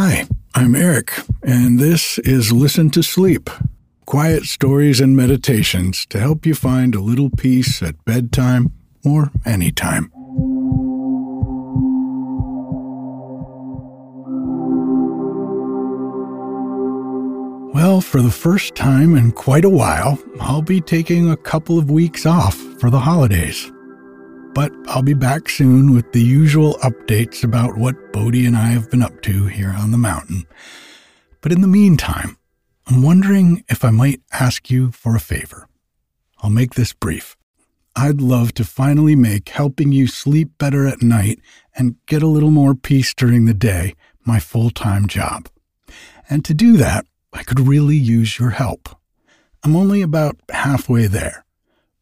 Hi, I'm Eric, and this is Listen to Sleep quiet stories and meditations to help you find a little peace at bedtime or anytime. Well, for the first time in quite a while, I'll be taking a couple of weeks off for the holidays. But I'll be back soon with the usual updates about what Bodhi and I have been up to here on the mountain. But in the meantime, I'm wondering if I might ask you for a favor. I'll make this brief. I'd love to finally make helping you sleep better at night and get a little more peace during the day my full time job. And to do that, I could really use your help. I'm only about halfway there.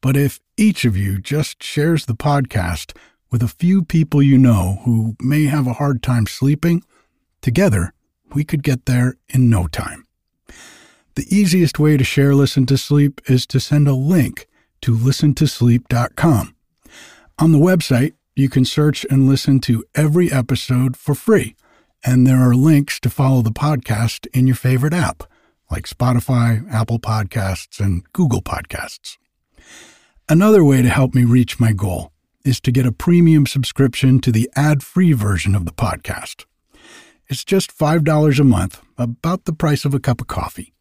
But if each of you just shares the podcast with a few people you know who may have a hard time sleeping, together we could get there in no time. The easiest way to share Listen to Sleep is to send a link to listentosleep.com. On the website, you can search and listen to every episode for free, and there are links to follow the podcast in your favorite app, like Spotify, Apple Podcasts, and Google Podcasts. Another way to help me reach my goal is to get a premium subscription to the ad free version of the podcast. It's just $5 a month, about the price of a cup of coffee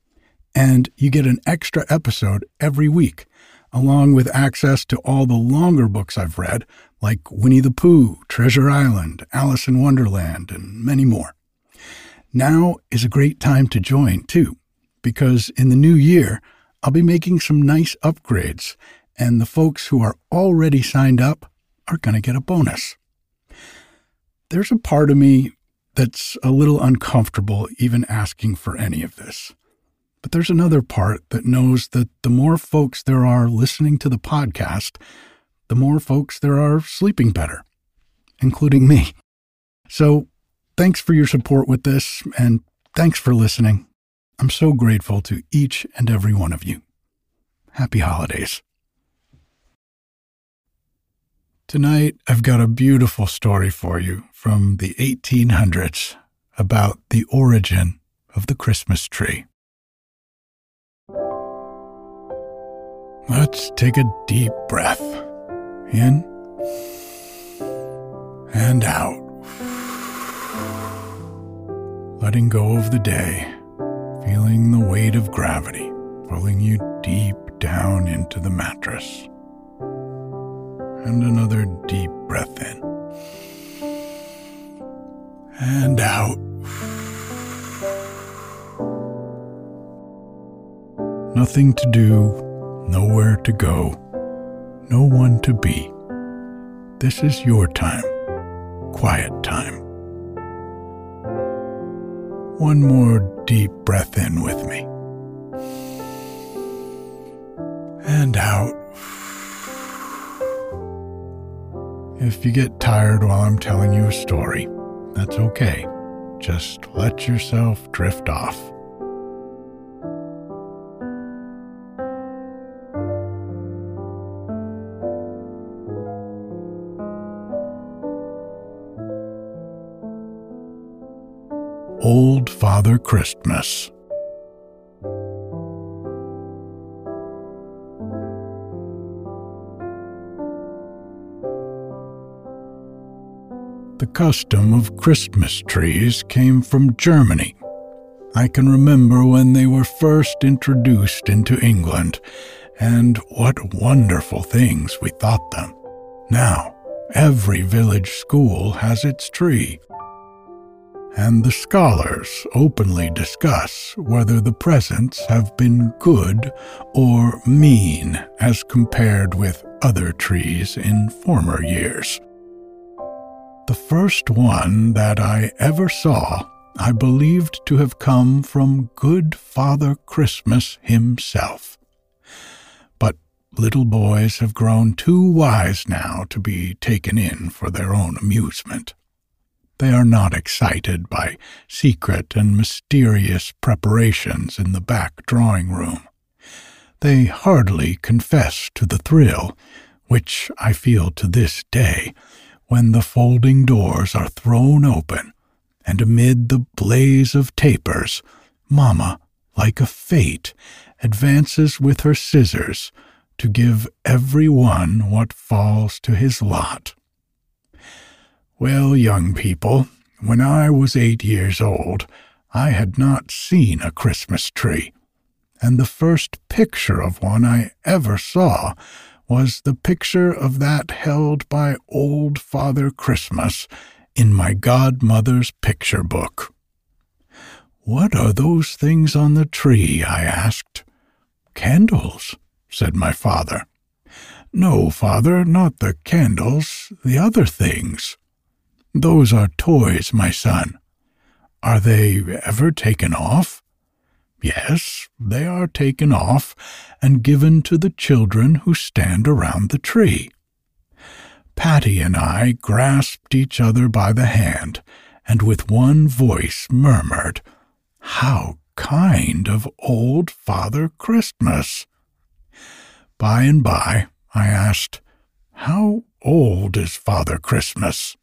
and you get an extra episode every week, along with access to all the longer books I've read, like Winnie the Pooh, Treasure Island, Alice in Wonderland, and many more. Now is a great time to join, too, because in the new year, I'll be making some nice upgrades, and the folks who are already signed up are going to get a bonus. There's a part of me that's a little uncomfortable even asking for any of this. But there's another part that knows that the more folks there are listening to the podcast, the more folks there are sleeping better, including me. So thanks for your support with this, and thanks for listening. I'm so grateful to each and every one of you. Happy holidays. Tonight, I've got a beautiful story for you from the 1800s about the origin of the Christmas tree. Let's take a deep breath in and out. Letting go of the day, feeling the weight of gravity pulling you deep down into the mattress. And another deep breath in and out. Nothing to do nowhere to go, no one to be. This is your time, quiet time. One more deep breath in with me. And out. If you get tired while I'm telling you a story, that's okay. Just let yourself drift off. Old Father Christmas. Custom of Christmas trees came from Germany. I can remember when they were first introduced into England, and what wonderful things we thought them. Now, every village school has its tree and the scholars openly discuss whether the presents have been good or mean as compared with other trees in former years. The first one that I ever saw I believed to have come from good Father Christmas himself. But little boys have grown too wise now to be taken in for their own amusement. They are not excited by secret and mysterious preparations in the back drawing room. They hardly confess to the thrill, which I feel to this day, when the folding doors are thrown open and amid the blaze of tapers, Mamma, like a fate, advances with her scissors to give every one what falls to his lot. Well, young people, when I was eight years old, I had not seen a Christmas tree, and the first picture of one I ever saw was the picture of that held by old Father Christmas in my godmother's picture book. What are those things on the tree? I asked. Candles, said my father. No, father, not the candles, the other things. Those are toys, my son. Are they ever taken off? Yes, they are taken off and given to the children who stand around the tree. Patty and I grasped each other by the hand, and with one voice murmured, How kind of old Father Christmas! By and by, I asked, How old is Father Christmas?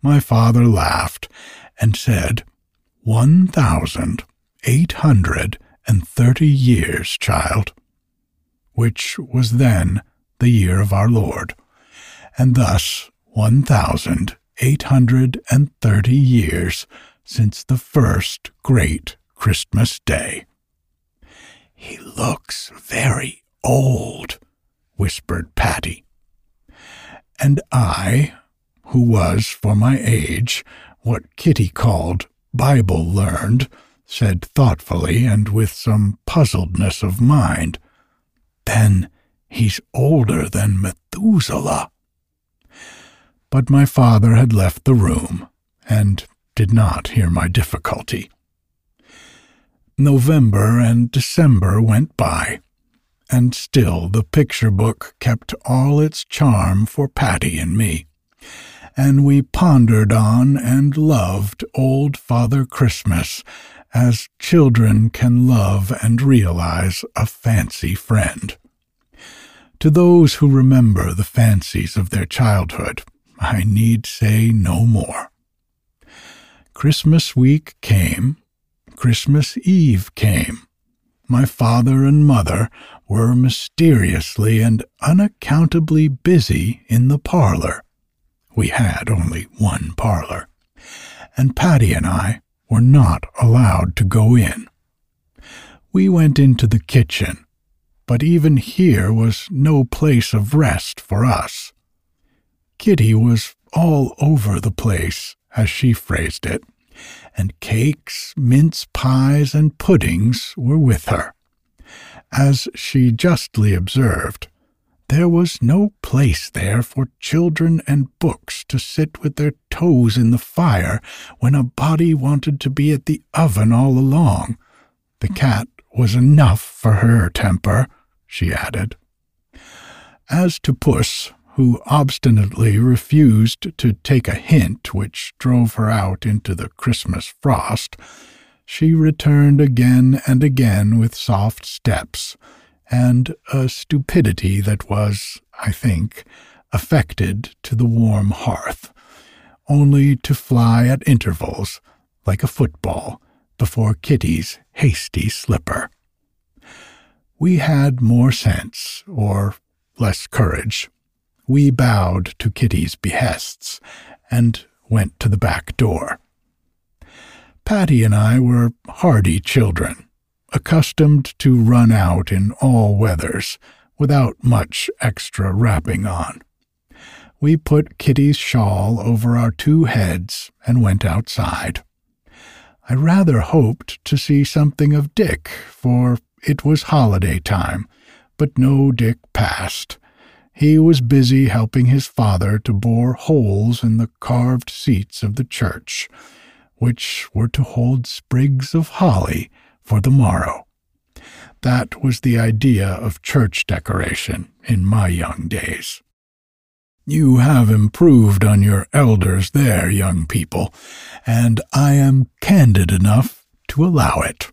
My father laughed and said, One thousand eight hundred and thirty years, child, which was then the year of our Lord and thus one thousand eight hundred and thirty years since the first great Christmas Day. He looks very old, whispered Patty. And I, who was for my age what Kitty called Bible learned, said thoughtfully and with some puzzledness of mind, Then he's older than Methuselah. But my father had left the room and did not hear my difficulty. November and December went by, and still the picture book kept all its charm for Patty and me, and we pondered on and loved old Father Christmas as children can love and realize a fancy friend. To those who remember the fancies of their childhood, I need say no more. Christmas week came, Christmas Eve came. My father and mother were mysteriously and unaccountably busy in the parlor. We had only one parlor, and Patty and I were not allowed to go in. We went into the kitchen, but even here was no place of rest for us. Kitty was all over the place, as she phrased it, and cakes, mince pies, and puddings were with her. As she justly observed, there was no place there for children and books to sit with their toes in the fire when a body wanted to be at the oven all along. The cat was enough for her temper, she added. As to Puss, who obstinately refused to take a hint which drove her out into the Christmas frost, she returned again and again with soft steps, and a stupidity that was, I think, affected to the warm hearth, only to fly at intervals, like a football, before Kitty's hasty slipper. We had more sense, or less courage, we bowed to Kitty's behests and went to the back door. Patty and I were hardy children, accustomed to run out in all weathers without much extra wrapping on. We put Kitty's shawl over our two heads and went outside. I rather hoped to see something of Dick, for it was holiday time, but no Dick passed, he was busy helping his father to bore holes in the carved seats of the church, which were to hold sprigs of holly for the morrow. That was the idea of church decoration in my young days. You have improved on your elders there, young people, and I am candid enough to allow it.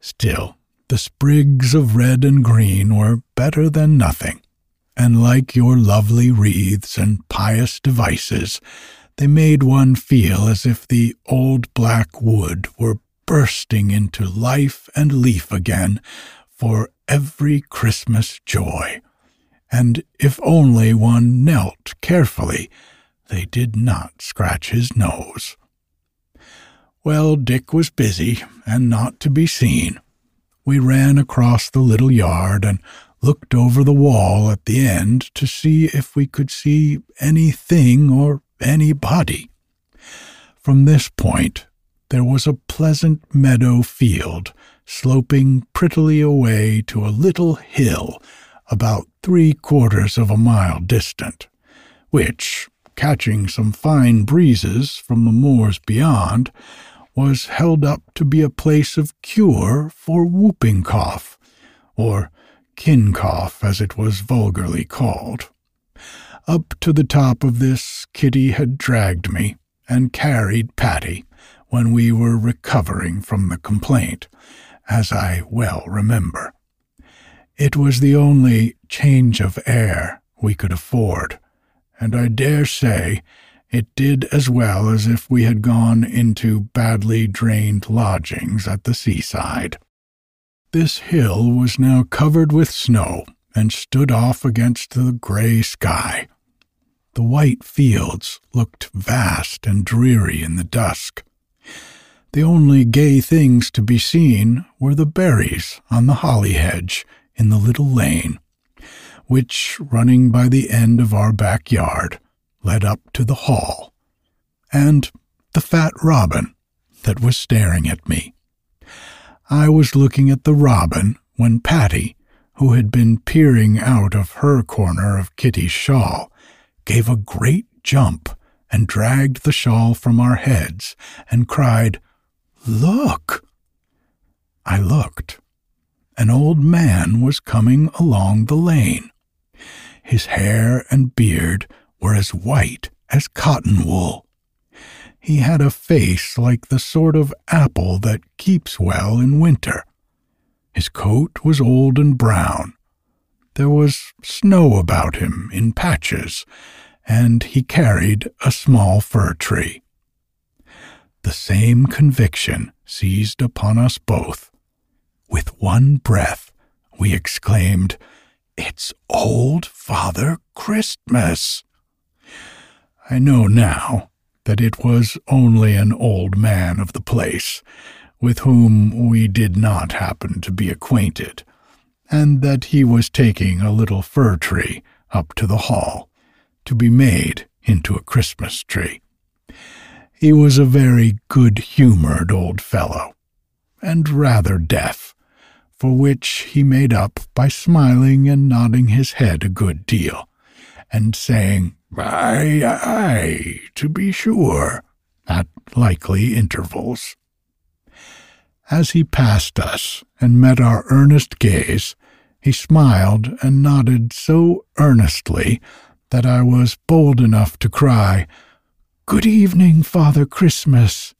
Still, the sprigs of red and green were better than nothing and like your lovely wreaths and pious devices, They made one feel as if the old black wood were bursting into life and leaf again for every Christmas joy. And if only one knelt carefully, they did not scratch his nose. Well, Dick was busy and not to be seen. We ran across the little yard and looked over the wall at the end to see if we could see anything or anybody. From this point, there was a pleasant meadow field sloping prettily away to a little hill about three quarters of a mile distant, which, catching some fine breezes from the moors beyond, was held up to be a place of cure for whooping cough, or kin cough as it was vulgarly called. Up to the top of this Kitty had dragged me and carried Patty when we were recovering from the complaint, as I well remember. It was the only change of air we could afford, and I dare say it did as well as if we had gone into badly drained lodgings at the seaside. This hill was now covered with snow and stood off against the gray sky. The white fields looked vast and dreary in the dusk. The only gay things to be seen were the berries on the holly hedge in the little lane, which, running by the end of our backyard, led up to the hall, and the fat robin that was staring at me. I was looking at the robin when Patty, who had been peering out of her corner of Kitty's shawl, gave a great jump and dragged the shawl from our heads and cried, Look! I looked. An old man was coming along the lane. His hair and beard were as white as cotton wool. He had a face like the sort of apple that keeps well in winter. His coat was old and brown. There was snow about him in patches, and he carried a small fir tree. The same conviction seized upon us both. With one breath, we exclaimed, It's old Father Christmas! I know now that it was only an old man of the place, with whom we did not happen to be acquainted, and that he was taking a little fir tree up to the hall to be made into a Christmas tree. He was a very good humored old fellow, and rather deaf, for which he made up by smiling and nodding his head a good deal, and saying, Aye, aye, to be sure, at likely intervals. As he passed us and met our earnest gaze, he smiled and nodded so earnestly that I was bold enough to cry, Good evening, Father Christmas.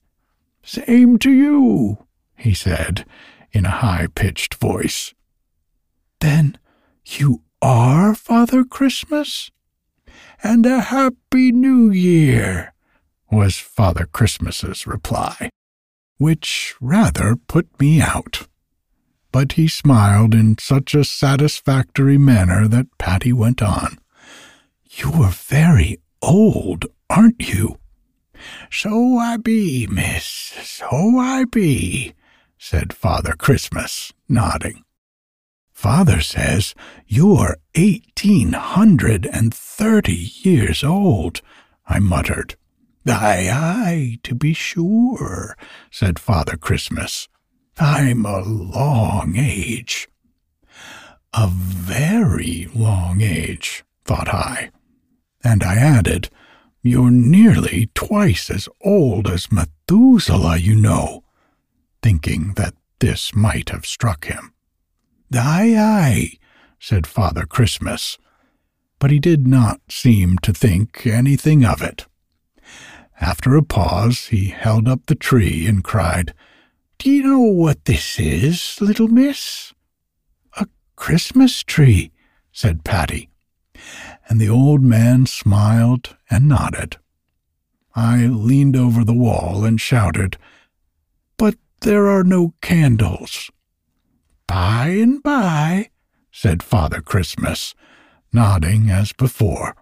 Same to you, he said in a high pitched voice. Then you are Father Christmas? And a Happy New Year, was Father Christmas's reply, which rather put me out. But he smiled in such a satisfactory manner that Patty went on. You are very old, aren't you? So I be, miss, so I be, said Father Christmas, nodding. Father says you're eighteen hundred and thirty years old, I muttered. Aye, aye, to be sure, said Father Christmas. I'm a long age. A very long age, thought I and I added, You're nearly twice as old as Methuselah, you know, thinking that this might have struck him. Aye, aye, said Father Christmas, but he did not seem to think anything of it. After a pause, he held up the tree and cried, Do you know what this is, little miss? A Christmas tree, said Patty and the old man smiled and nodded. I leaned over the wall and shouted, But there are no candles. By and by, said Father Christmas, nodding as before.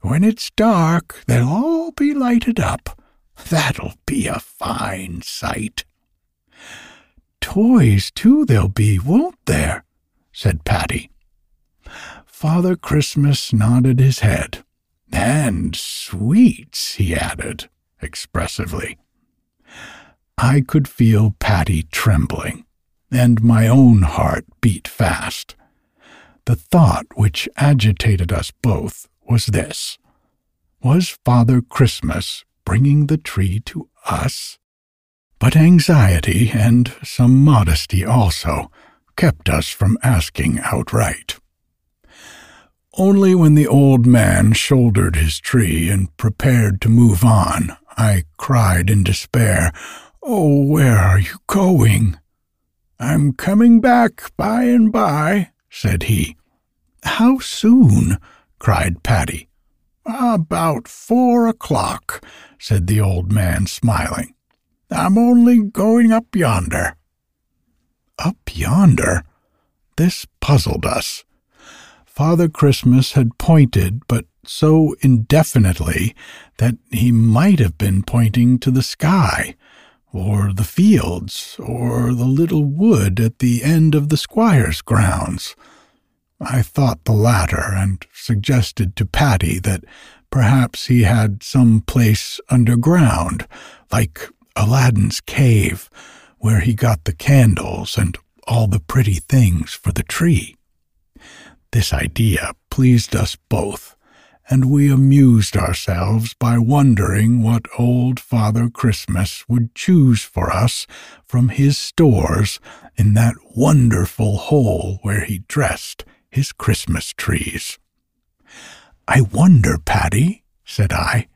When it's dark, they'll all be lighted up. That'll be a fine sight. Toys, too, there'll be, won't there? said Patty. Father Christmas nodded his head. And sweets, he added expressively. I could feel Patty trembling, and my own heart beat fast. The thought which agitated us both was this Was Father Christmas bringing the tree to us? But anxiety and some modesty also kept us from asking outright. Only when the old man shouldered his tree and prepared to move on, I cried in despair, Oh, where are you going? I'm coming back by and by, said he. How soon? cried Patty. About four o'clock, said the old man, smiling. I'm only going up yonder. Up yonder? This puzzled us. Father Christmas had pointed, but so indefinitely that he might have been pointing to the sky, or the fields, or the little wood at the end of the squire's grounds. I thought the latter, and suggested to Patty that perhaps he had some place underground, like Aladdin's cave, where he got the candles and all the pretty things for the tree. This idea pleased us both, and we amused ourselves by wondering what old Father Christmas would choose for us from his stores in that wonderful hole where he dressed his Christmas trees. I wonder, Patty, said I,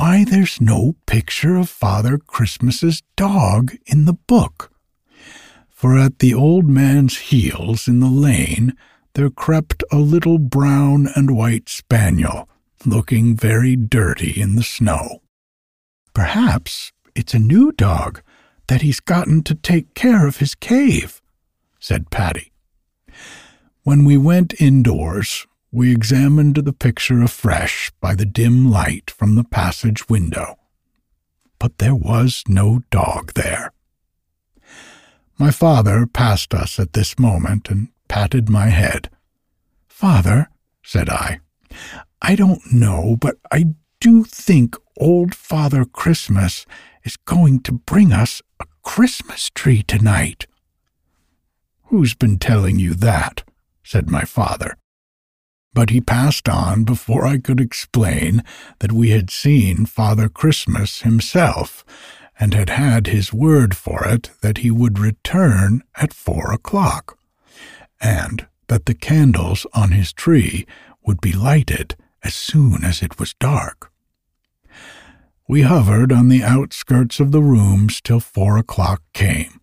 why there's no picture of Father Christmas's dog in the book. For at the old man's heels in the lane there crept a little brown and white spaniel, looking very dirty in the snow. Perhaps it's a new dog that he's gotten to take care of his cave, said Patty. When we went indoors, we examined the picture afresh by the dim light from the passage window. But there was no dog there. My father passed us at this moment and patted my head. Father, said I, I don't know, but I do think old Father Christmas is going to bring us a Christmas tree tonight. Who's been telling you that? said my father. But he passed on before I could explain that we had seen Father Christmas himself, and had had his word for it that he would return at four o'clock and that the candles on his tree would be lighted as soon as it was dark. We hovered on the outskirts of the rooms till four o'clock came.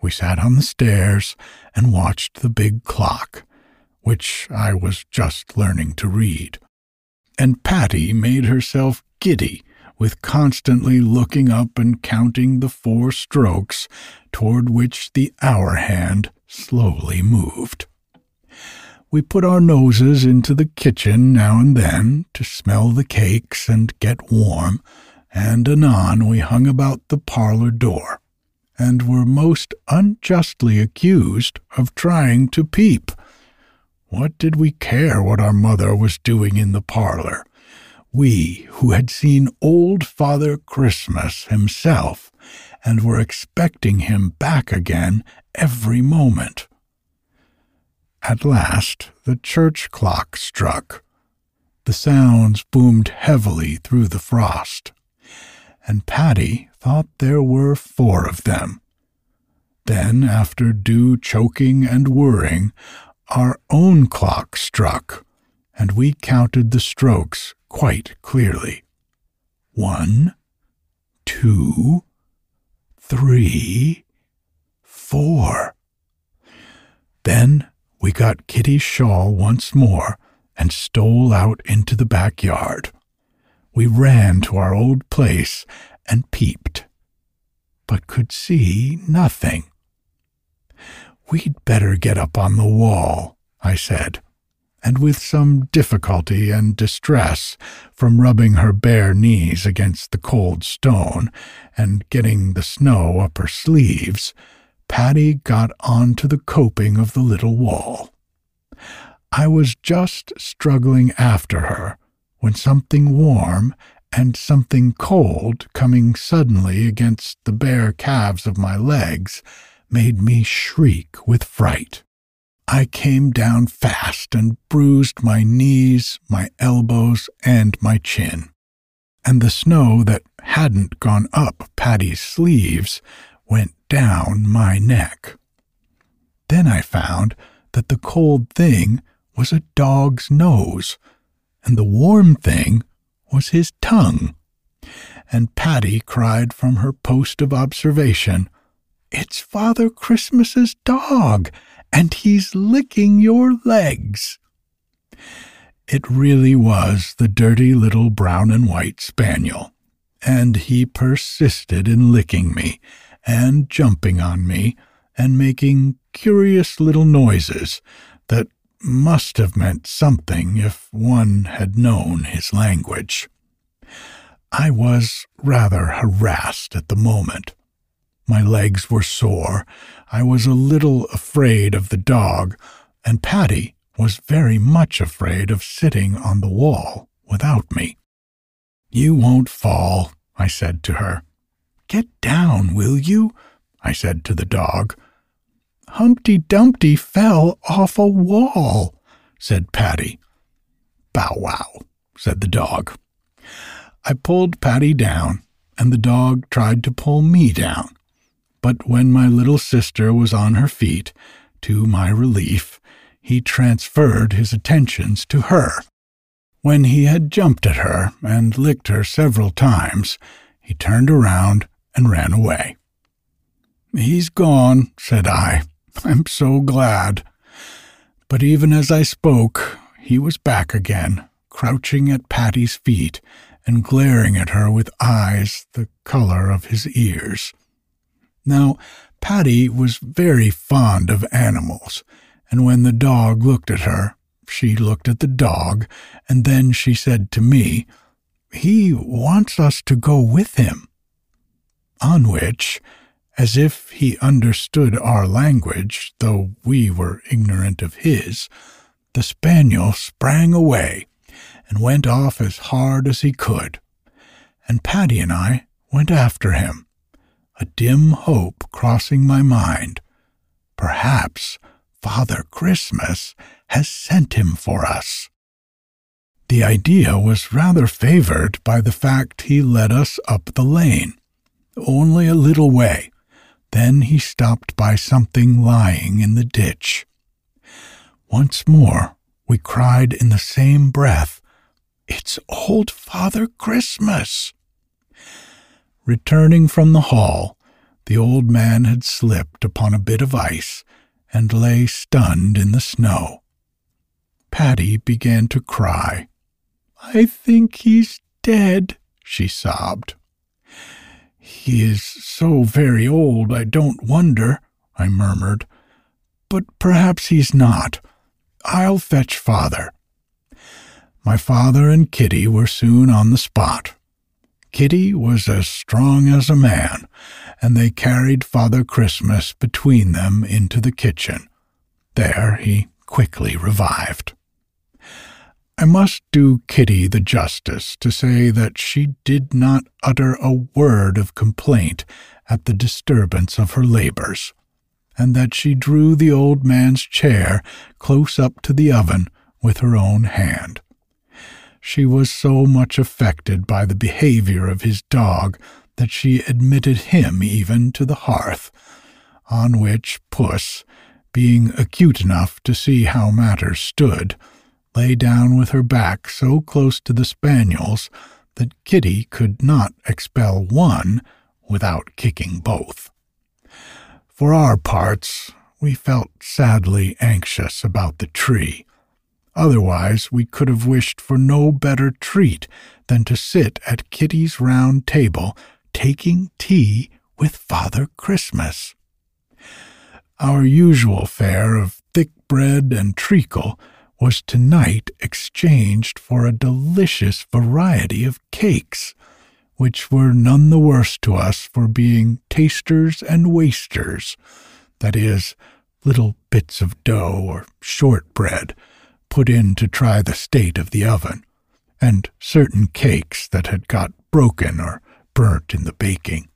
We sat on the stairs and watched the big clock, which I was just learning to read. And Patty made herself giddy with constantly looking up and counting the four strokes toward which the hour hand slowly moved. We put our noses into the kitchen now and then to smell the cakes and get warm, and anon we hung about the parlor door, and were most unjustly accused of trying to peep. What did we care what our mother was doing in the parlor? We, who had seen old Father Christmas himself, and were expecting him back again every moment. At last the church clock struck. The sounds boomed heavily through the frost, and Patty thought there were four of them. Then, after due choking and whirring, our own clock struck, and we counted the strokes quite clearly. One, two, three, four. Then we got Kitty's shawl once more and stole out into the backyard. we ran to our old place and peeped, but could see nothing. We'd better get up on the wall, I said, and with some difficulty and distress from rubbing her bare knees against the cold stone and getting the snow up her sleeves, Patty got on to the coping of the little wall. I was just struggling after her when something warm and something cold coming suddenly against the bare calves of my legs made me shriek with fright. I came down fast and bruised my knees, my elbows, and my chin. And the snow that hadn't gone up Patty's sleeves went down my neck. Then I found that the cold thing was a dog's nose, and the warm thing was his tongue. And Patty cried from her post of observation, It's Father Christmas's dog, and he's licking your legs. It really was the dirty little brown and white spaniel, and he persisted in licking me and jumping on me and making curious little noises that must have meant something if one had known his language. I was rather harassed at the moment. My legs were sore, I was a little afraid of the dog, and Patty was very much afraid of sitting on the wall without me. You won't fall, I said to her. Get down, will you? I said to the dog. Humpty Dumpty fell off a wall, said Patty. Bow wow, said the dog. I pulled Patty down, and the dog tried to pull me down. But when my little sister was on her feet, to my relief, he transferred his attentions to her. When he had jumped at her and licked her several times, he turned around and ran away. He's gone, said I. I'm so glad. But even as I spoke, he was back again, crouching at Patty's feet and glaring at her with eyes the color of his ears. Now, Patty was very fond of animals, and when the dog looked at her, she looked at the dog, and then she said to me, He wants us to go with him. On which as if he understood our language, though we were ignorant of his, the spaniel sprang away and went off as hard as he could, and Patty and I went after him, a dim hope crossing my mind. Perhaps Father Christmas has sent him for us. The idea was rather favored by the fact he led us up the lane, only a little way, then he stopped by something lying in the ditch. Once more we cried in the same breath, It's old Father Christmas! Returning from the hall, the old man had slipped upon a bit of ice and lay stunned in the snow. Patty began to cry. I think he's dead, she sobbed. He is so very old, I don't wonder, I murmured. But perhaps he's not. I'll fetch father. My father and Kitty were soon on the spot. Kitty was as strong as a man, and they carried Father Christmas between them into the kitchen. There he quickly revived. I must do Kitty the justice to say that she did not utter a word of complaint at the disturbance of her labors, and that she drew the old man's chair close up to the oven with her own hand. She was so much affected by the behavior of his dog that she admitted him even to the hearth, on which Puss, being acute enough to see how matters stood, lay down with her back so close to the spaniel's that Kitty could not expel one without kicking both. For our parts, we felt sadly anxious about the tree. Otherwise, we could have wished for no better treat than to sit at Kitty's round table taking tea with Father Christmas. Our usual fare of thick bread and treacle was tonight exchanged for a delicious variety of cakes, which were none the worse to us for being tasters and wasters, that is, little bits of dough or short bread put in to try the state of the oven, and certain cakes that had got broken or burnt in the baking.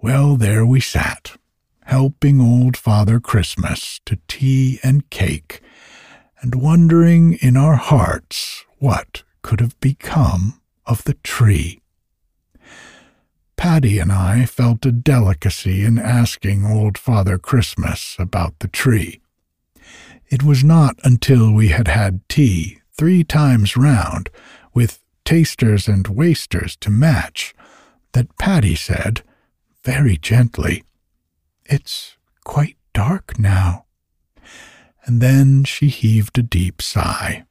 Well, there we sat, helping old Father Christmas to tea and cake, and wondering in our hearts what could have become of the tree. Patty and I felt a delicacy in asking old Father Christmas about the tree. It was not until we had had tea three times round, with tasters and wasters to match, that Patty said, very gently, It's quite dark now. And then she heaved a deep sigh.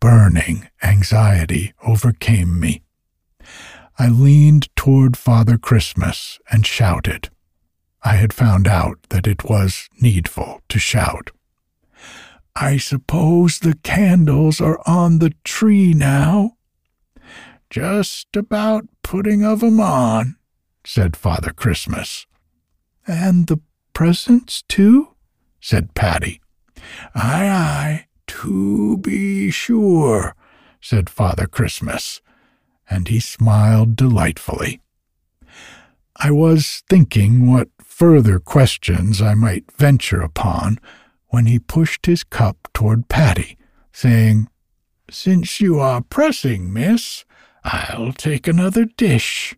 Burning anxiety overcame me. I leaned toward Father Christmas and shouted. I had found out that it was needful to shout. I suppose the candles are on the tree now? Just about putting of 'em on, said Father Christmas. And the presents, too? said Patty. Aye, aye, to be sure, said Father Christmas, and he smiled delightfully. I was thinking what further questions I might venture upon when he pushed his cup toward Patty, saying, Since you are pressing, miss, I'll take another dish.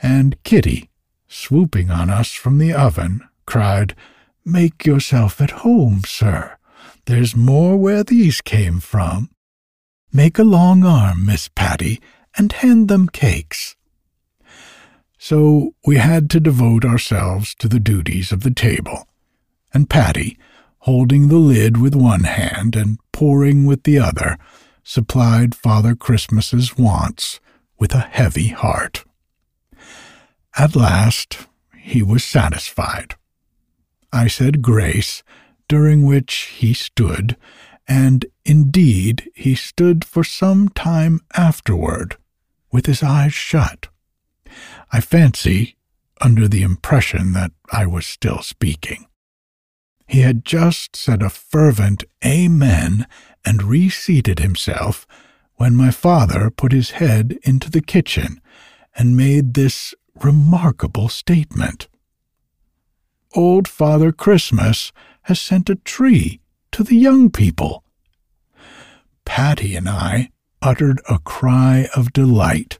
And Kitty, swooping on us from the oven, cried, Make yourself at home, sir. There's more where these came from. Make a long arm, Miss Patty, and hand them cakes. So we had to devote ourselves to the duties of the table, and Patty, holding the lid with one hand and pouring with the other, supplied Father Christmas's wants with a heavy heart. At last he was satisfied. I said grace, during which he stood, and indeed he stood for some time afterward, with his eyes shut I fancy, under the impression that I was still speaking. He had just said a fervent Amen and reseated himself when my father put his head into the kitchen and made this remarkable statement. Old Father Christmas has sent a tree to the young people. Patty and I uttered a cry of delight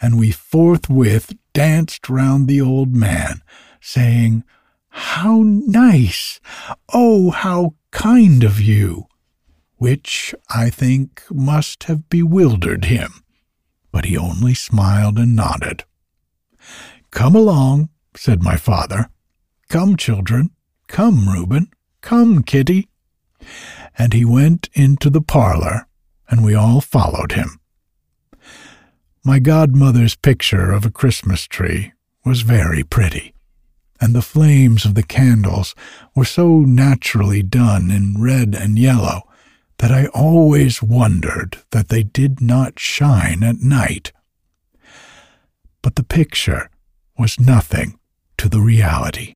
and we forthwith danced round the old man, saying, How nice! Oh, how kind of you! Which, I think, must have bewildered him, but he only smiled and nodded. Come along, said my father. Come, children. Come, Reuben. Come, Kitty. And he went into the parlor, and we all followed him. My godmother's picture of a Christmas tree was very pretty, and the flames of the candles were so naturally done in red and yellow that I always wondered that they did not shine at night. But the picture was nothing to the reality.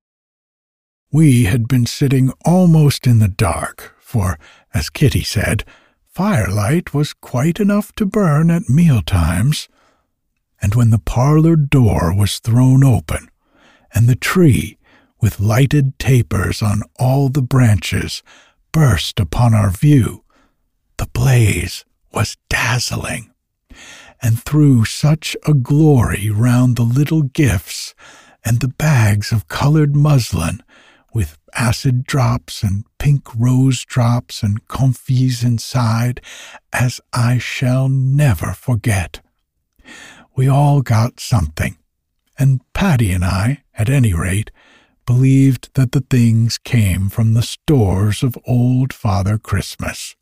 We had been sitting almost in the dark, for, as Kitty said, firelight was quite enough to burn at meal times and when the parlor door was thrown open, and the tree, with lighted tapers on all the branches, burst upon our view, the blaze was dazzling, and threw such a glory round the little gifts and the bags of colored muslin, with acid drops and pink rose drops and comfits inside, as I shall never forget we all got something, and Patty and I, at any rate, believed that the things came from the stores of old Father Christmas.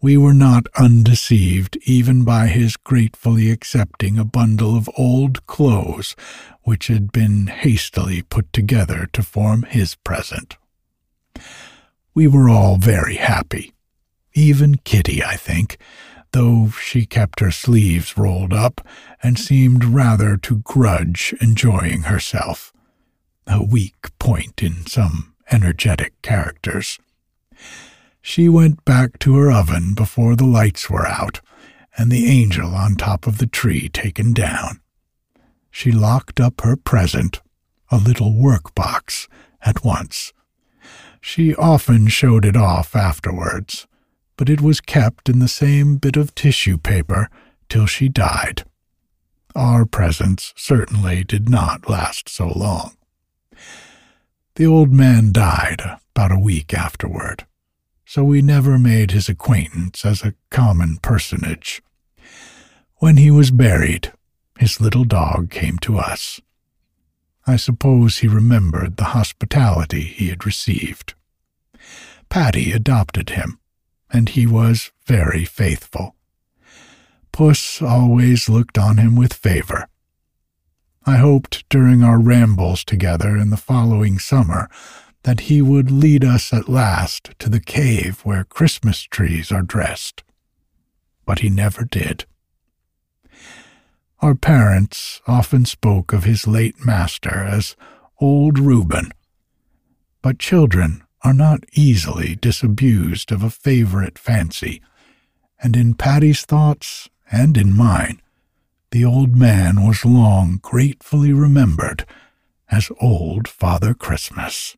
We were not undeceived even by his gratefully accepting a bundle of old clothes which had been hastily put together to form his present. We were all very happy, even Kitty, I think, though she kept her sleeves rolled up and seemed rather to grudge enjoying herself, a weak point in some energetic characters. She went back to her oven before the lights were out and the angel on top of the tree taken down. She locked up her present, a little work box, at once. She often showed it off afterwards, but it was kept in the same bit of tissue paper till she died. Our presents certainly did not last so long. The old man died about a week afterward, so we never made his acquaintance as a common personage. When he was buried, his little dog came to us. I suppose he remembered the hospitality he had received. Patty adopted him and he was very faithful. Puss always looked on him with favor. I hoped during our rambles together in the following summer that he would lead us at last to the cave where Christmas trees are dressed. But he never did. Our parents often spoke of his late master as Old Reuben, but children are not easily disabused of a favorite fancy, and in Patty's thoughts and in mine, the old man was long gratefully remembered as Old Father Christmas.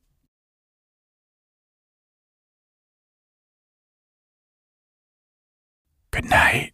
Good night.